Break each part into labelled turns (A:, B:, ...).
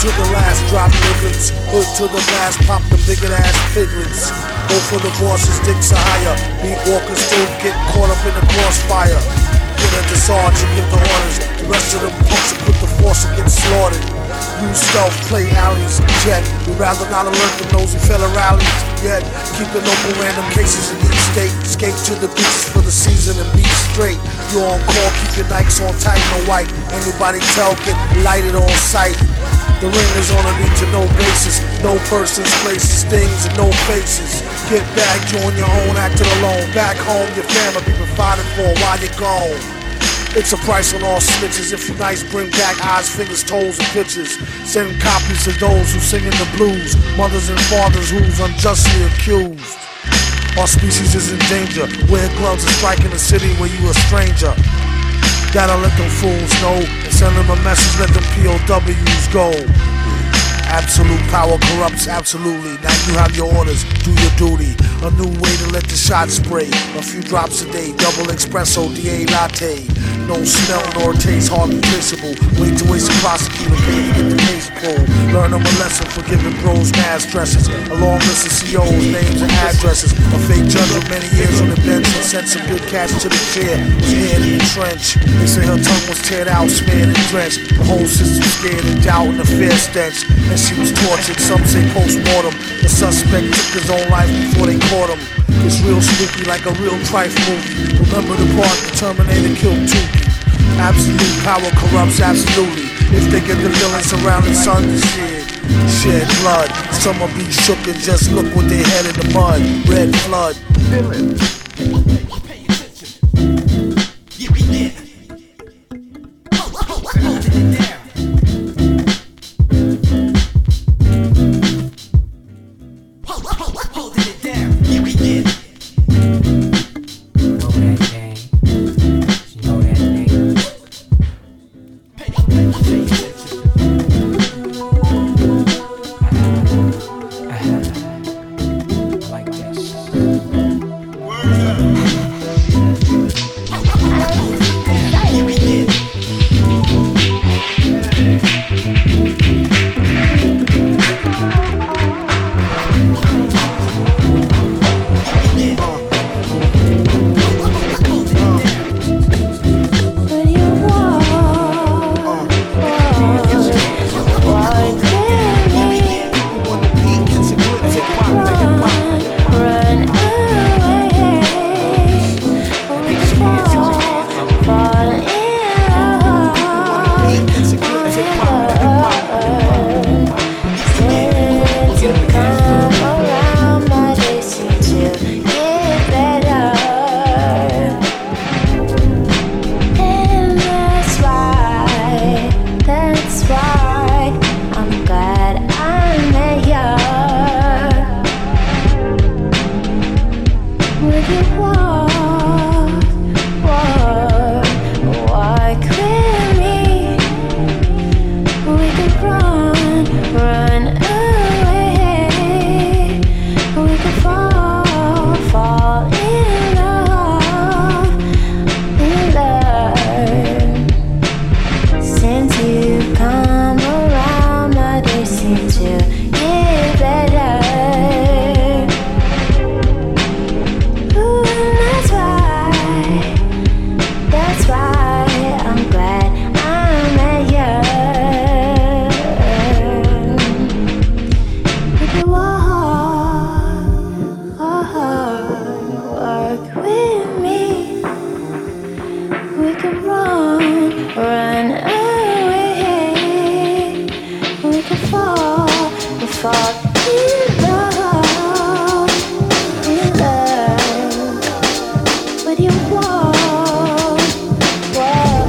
A: to the last drop livings. Hood to the last pop the bigger ass piglets. Go for the bosses, dicks are higher. Beat walkers still get caught up in the crossfire. Get at the sergeant, give the orders. The rest of them punks will put the force and get slaughtered. Use stealth, play alleys, jet. We'd rather not alert the nosy federalities yet. Keeping open random cases in each state. Escape to the beaches for the season and be straight. You're on call, keep your Nikes on tight, no white. Anybody tell, get lighted on sight. The ring is on a no basis. No persons, places, things, and no faces. Get back, join your own, acting alone. Back home, your family be provided for while you're gone. It's a price on all snitches. If you're nice, bring back eyes, fingers, toes, and pictures. Send copies to those who sing in the blues. Mothers and fathers who's unjustly accused. Our species is in danger. Wear gloves and strike in a city where you a stranger. Gotta let them fools know send them a message. Let them POWs go. Absolute power corrupts absolutely. Now you have your orders, do your duty. A new way to let the shot spray. A few drops a day, double espresso, DA latte. No smell nor taste, hardly traceable. Wait to waste a prosecutor, pay to get the case pulled. Learn them a lesson for giving bros mass dresses. A long list of COs, names and addresses. A fake judge of many years on the bench and sent some good cash to the chair. Was in the trench. They say her tongue was teared out, smeared and drenched. The whole system scared and doubt and a fear stench. She was tortured, some say post-mortem. The suspect took his own life before they caught him. It's real spooky like a real trife movie. Remember the part the Terminator killed Tukey. Absolute power corrupts absolutely. If they get the villains around the sun to shed, blood. Some will be shook and just look with their head in the mud. Red flood.
B: know
C: run, away. We could fall, we fall in love, in love.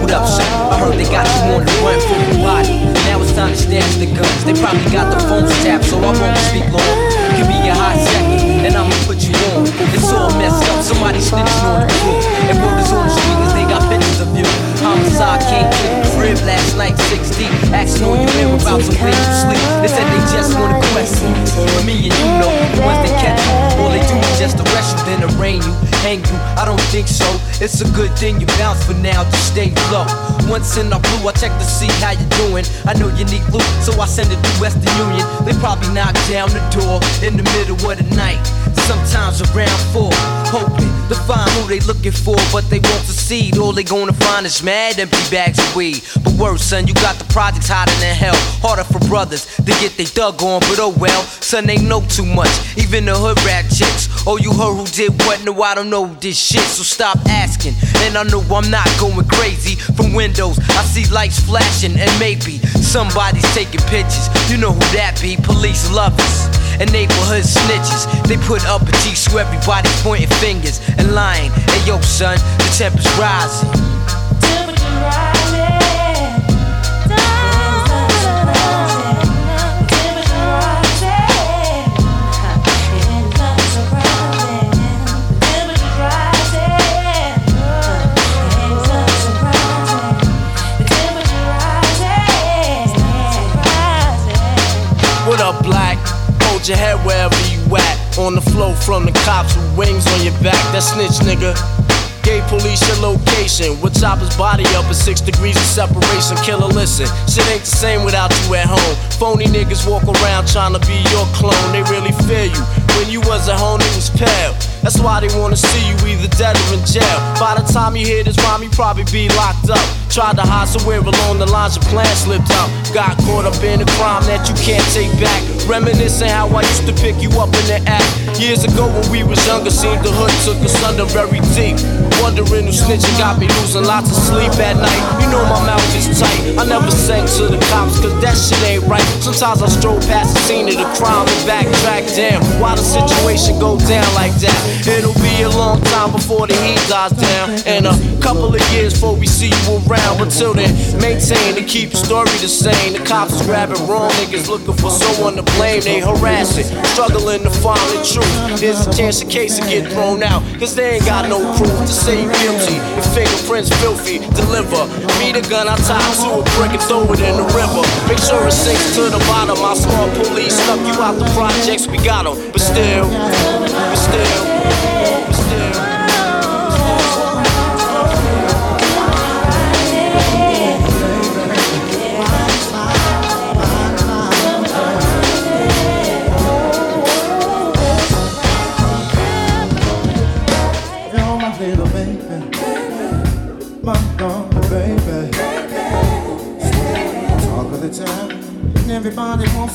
D: What up? I heard they got you on the run body. Now it's time to the guns. They probably got the phones tapped, so I won't speak long. Give me a hot second, and I'ma put you on. It's all messed up, somebody snitching on the crew. And word is on the they got pictures last night, 6 deep. Asking all your about and where you sleep. They said they just wanna question you. But me and you know, the ones catch you, all they do is just arrest you, then arraign you, hang you. I don't think so. It's a good thing you bounce for now, just stay low. Once in a blue, I check to see how you doing. I know you need loot, so I send it to Western Union. They probably knock down the door in the middle of the night. Sometimes around four, hoping to find who they looking for, but they won't succeed. All they gonna find is mad empty bags of weed. But worse, son, you got the projects hotter than hell. Harder for brothers to get they dug on, but oh well, son, they know too much. Even the hood rat chicks. Oh, you heard who did what? No, I don't know this shit, so stop asking. And I know I'm not going crazy. From windows, I see lights flashing, and maybe somebody's taking pictures. You know who that be? Police lovers and neighborhood snitches. They put up a G so everybody's pointing fingers and lying. Hey yo, son, the temperature's rising. On the floor from the cops with wings on your back. That snitch nigga. Gave police your location. With his body up at six degrees of separation. Killer, listen. Shit ain't the same without you at home. Phony niggas walk around trying to be your clone. They really fear you. When you was at home, it was pale. That's why they wanna see you either dead or in jail. By the time you hear this rhyme, you probably be locked up. Tried to hide somewhere along the lines, your plan slipped out. Got caught up in a crime that you can't take back. Reminiscing how I used to pick you up in the act. Years ago when we was younger, seen the hood took us under very deep. Wondering who snitching got me losing lots of sleep at night. You know my mouth is tight. I never sang to the cops, cause that shit ain't right. Sometimes I stroll past the scene of the crime and backtrack. Damn, why the situation go down like that? It'll be a long time before the heat dies down. And a couple of years before we see you around. Until then, maintain and keep the story the same. The cops grabbing wrong niggas looking for someone to blame. They harassing, struggling to find the truth. There's a chance the case will get thrown out. Cause they ain't got no proof to say you guilty. Your fingerprints filthy, deliver. Me the gun, I tie to a brick and throw it in the river. Make sure it sinks to the bottom. My smart police snuck you out the projects, we got 'em. But still, but still, but still.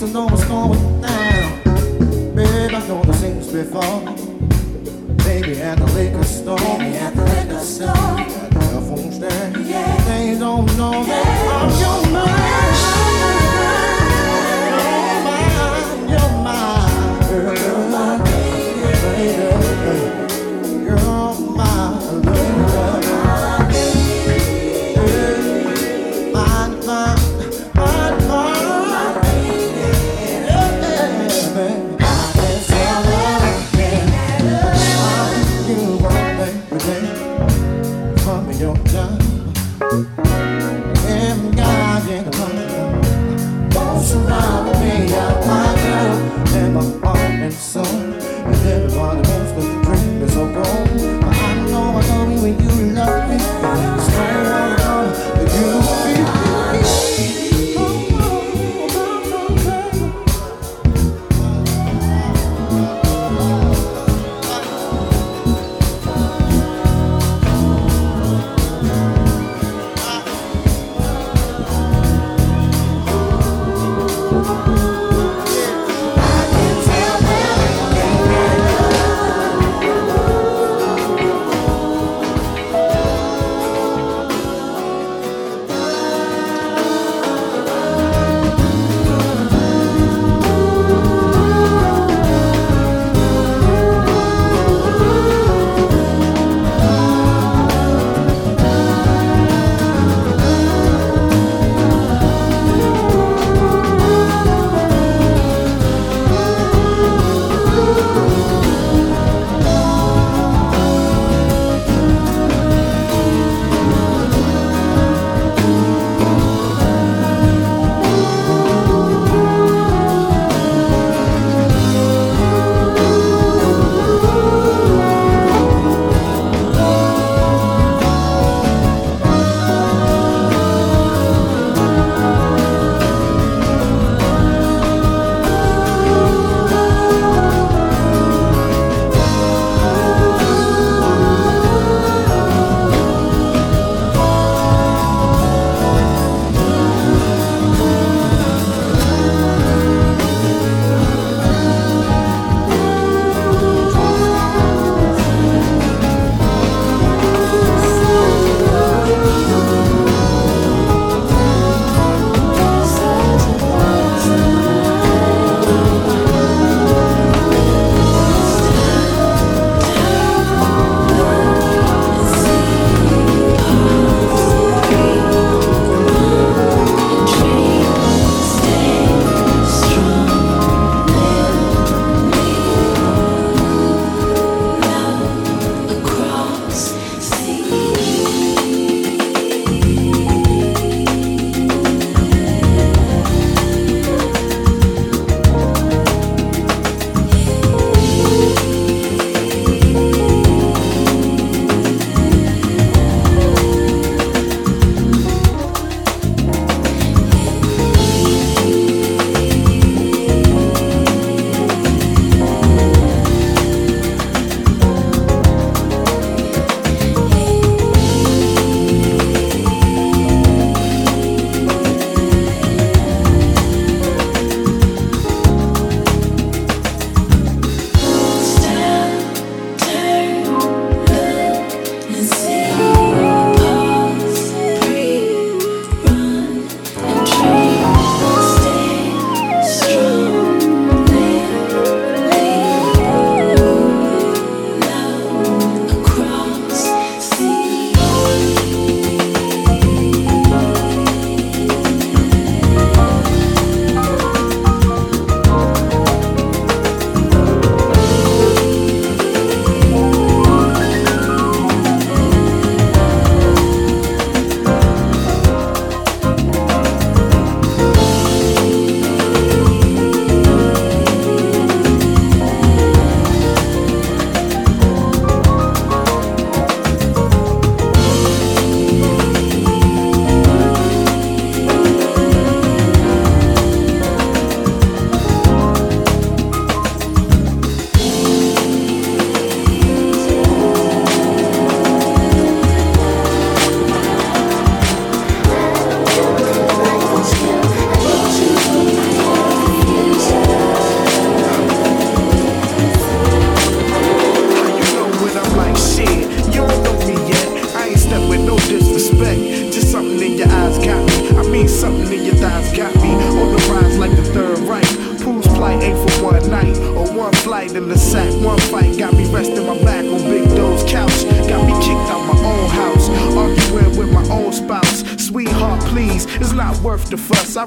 E: Everybody wants to know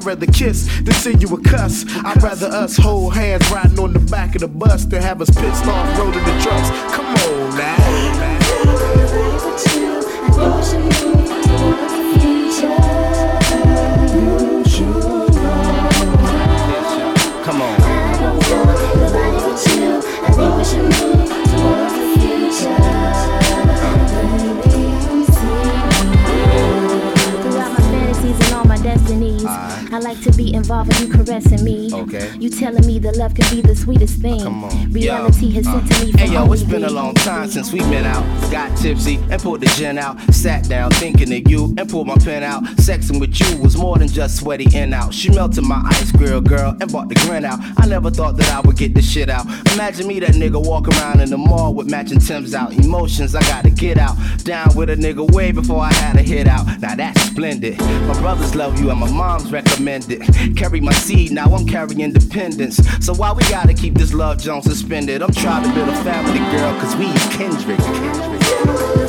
F: I'd rather kiss than send you a cuss. I'd rather us hold hands riding on the back of the bus than have us pissed off rolling the trucks. Come on now.
G: Come on.
C: Throughout like to be involved with you caressing me.
G: Okay.
C: You telling me the love can be the sweetest thing.
G: Come on.
C: Reality has sent to me from
G: Hey yo, it's been a long time since we've been out. Got tipsy and pulled the gin out. Sat down thinking of you and pulled my pen out. Sexing with you was more than just sweaty in out. She melted my ice grill, girl, and brought the grin out. I never thought that I would get this shit out. Imagine me, that nigga, walk around in the mall with matching Timbs out. Emotions I gotta get out. Down with a nigga way before I had a hit out. Now that's splendid. My brothers love you and my mom's Carry my seed, now I'm carrying independence. So why we gotta keep this love Jones suspended? I'm trying to build a family, girl, cause we kindred. kindred.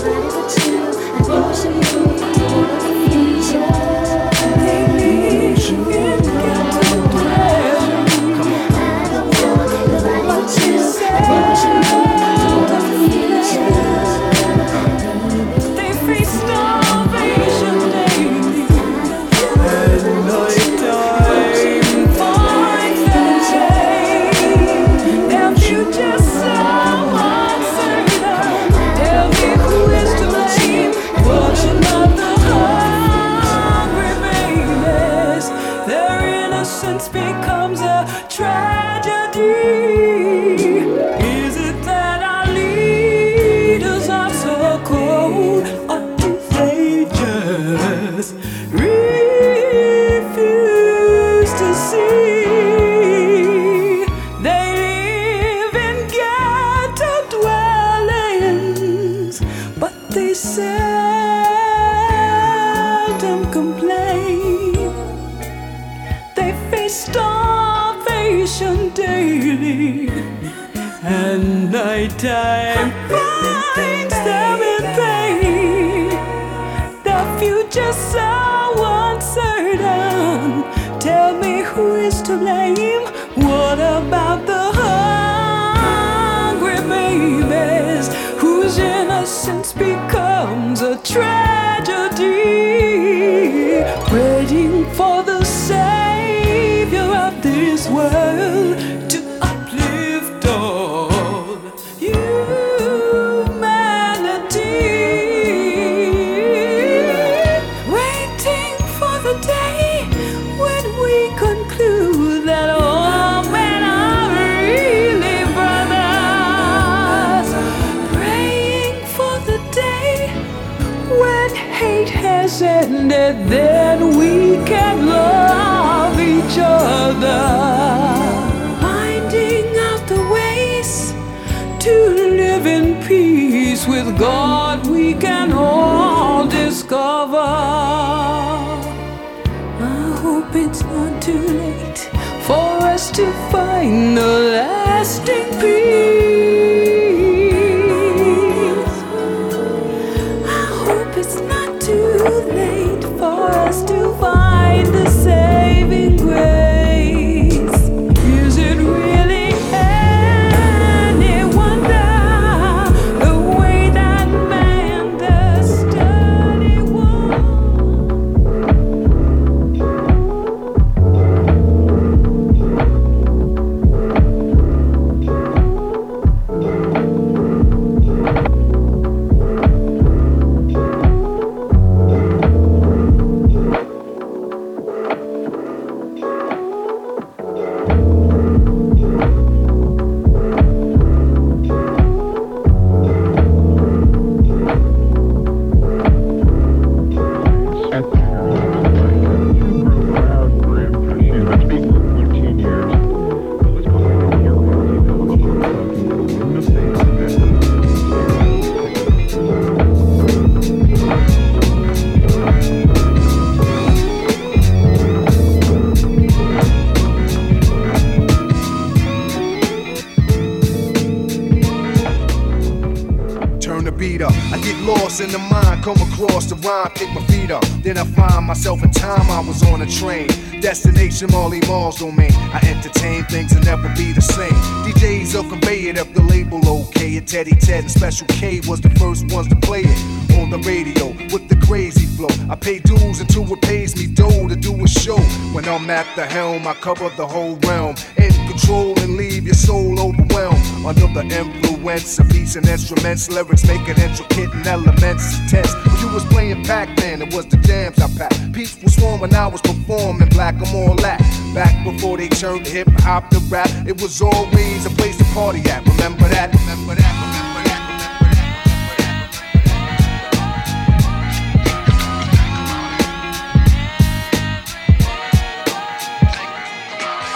H: In the
I: mind, come across the rhyme, pick my feet up. Then I find myself in time, I was on a train. Destination Marley Marl's domain. I entertain things and never be the same. DJs will convey it if the label okay. And Teddy Ted and Special K was the first ones to play it on the radio with the crazy flow. I pay dues until it pays me dough to do a show. When I'm at the helm, I cover the whole realm. In control leave your soul overwhelmed. Under the influence of beats and instruments, lyrics make it intricate and elements tense. When you was playing Pac-Man, it was the jams I packed. Peace was swarm when I was performing black, I'm all that. Back before they turned hip hop to rap, it was always a place to party at. Remember that? Remember that?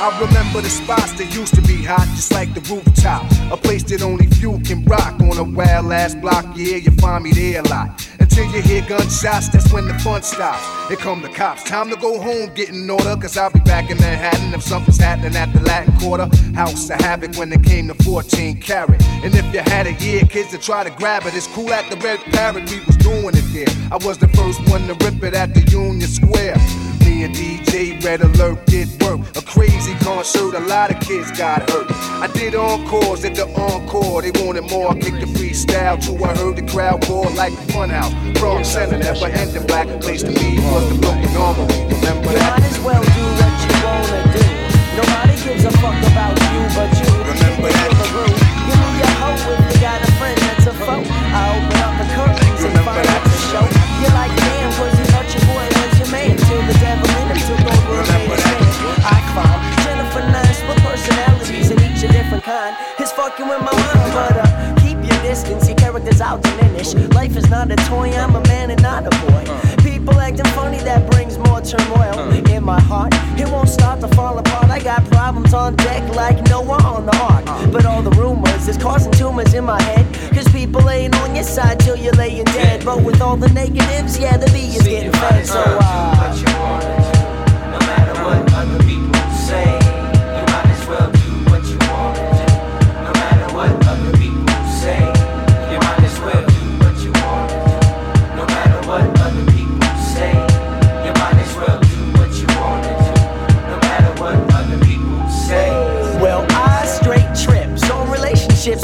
I: I remember the spots that used to be hot, just like the rooftop. A place that only few can rock on a wild ass block. Yeah, you find me there a lot. Until you hear gunshots, that's when the fun stops. Here come the cops. Time to go home, get in order, cause I'll be back in Manhattan if something's happening at the Latin Quarter. House of Havoc when it came to 14 carat. And if you had a year, kids to try to grab it, it's cool at the Red Parrot, we was doing it there. I was the first one to rip it at the Union Square. Me and DJ Red Alert did work. A crazy concert, a lot of kids got hurt. I did encores at the encore. They wanted more. I kicked the freestyle too. I heard the crowd roar like a funhouse. Bronx Center never ended. Black place to be was the broken. Remember
J: You might as well do what you wanna do. Nobody gives a fuck about you but you.
I: Remember that.
J: The room. Give me your if you got a friend that's a foe. I open up the curtains and find out the show. You like damn, different kind. It's fucking with my mind, but uh, keep your distance. Your character's out diminish. Life is not a toy, I'm a man and not a boy. People acting funny, that brings more turmoil in my heart. It won't start to fall apart. I got problems on deck like Noah on the ark. But all the rumors is causing tumors in my head. Cause people ain't on your side till you're laying dead. But with all the negatives, yeah, the bee is getting fed. So, uh,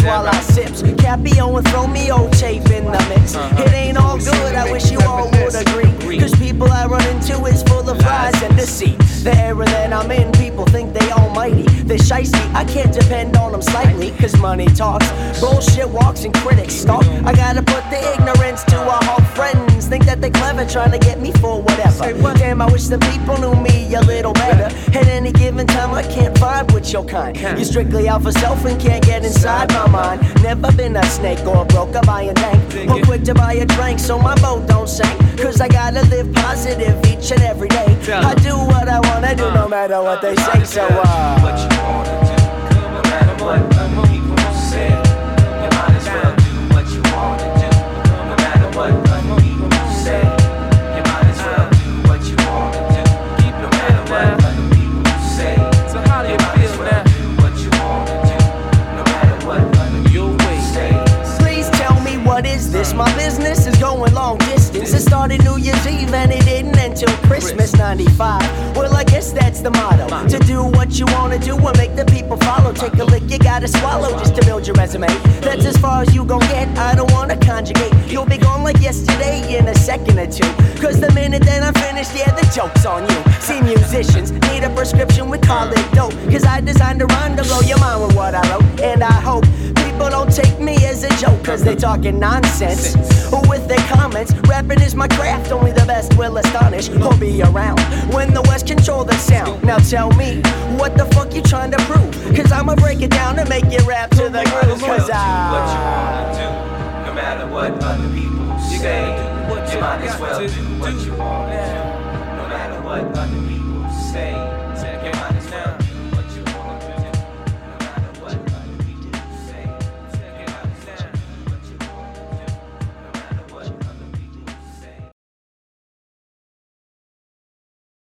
J: while I sips. Capio and throw me old chafe in the mix. It ain't all good, I wish you all would agree. Cause people I run into is full of lies and deceit. The era that I'm in, people think they almighty. They shicey, I can't depend on them slightly. Cause money talks, bullshit walks, and critics stalk. I gotta put the ignorance to our whole friends. Think that they clever trying to get me for whatever. Damn, I wish the people knew me a little better. At any given time, I with your kind. You're strictly out for self and can't get inside my mind. Never been a snake or broke a buying tank. Or quick to buy a drink so my boat don't sink. Cause I gotta live positive each and every day. I do what I wanna do no matter what they say. So, uh.
B: what you wanna do. No matter what
J: going long distance. It started New Year's Eve and it didn't end until Christmas 95. Well, I guess that's the motto. To do what you wanna do and make the people follow. Take a lick you gotta swallow just to build your resume. That's as far as you gon' get. I don't wanna conjugate. Like yesterday in a second or two. Cause the minute that I'm finished, yeah, the joke's on you. See, musicians need a prescription, we call it dope. Cause I designed a rhyme to blow your mind with what I wrote. And I hope people don't take me as a joke, cause they talking nonsense. With their comments, rapping is my craft, only the best will astonish or be around. When the West control the sound, now tell me, what the fuck you trying to prove? Cause I'ma break it down and make it rap to the groove, cause I.
B: What you wanna do, no matter what other people say, you might as well do what you wanna. No matter what other people say,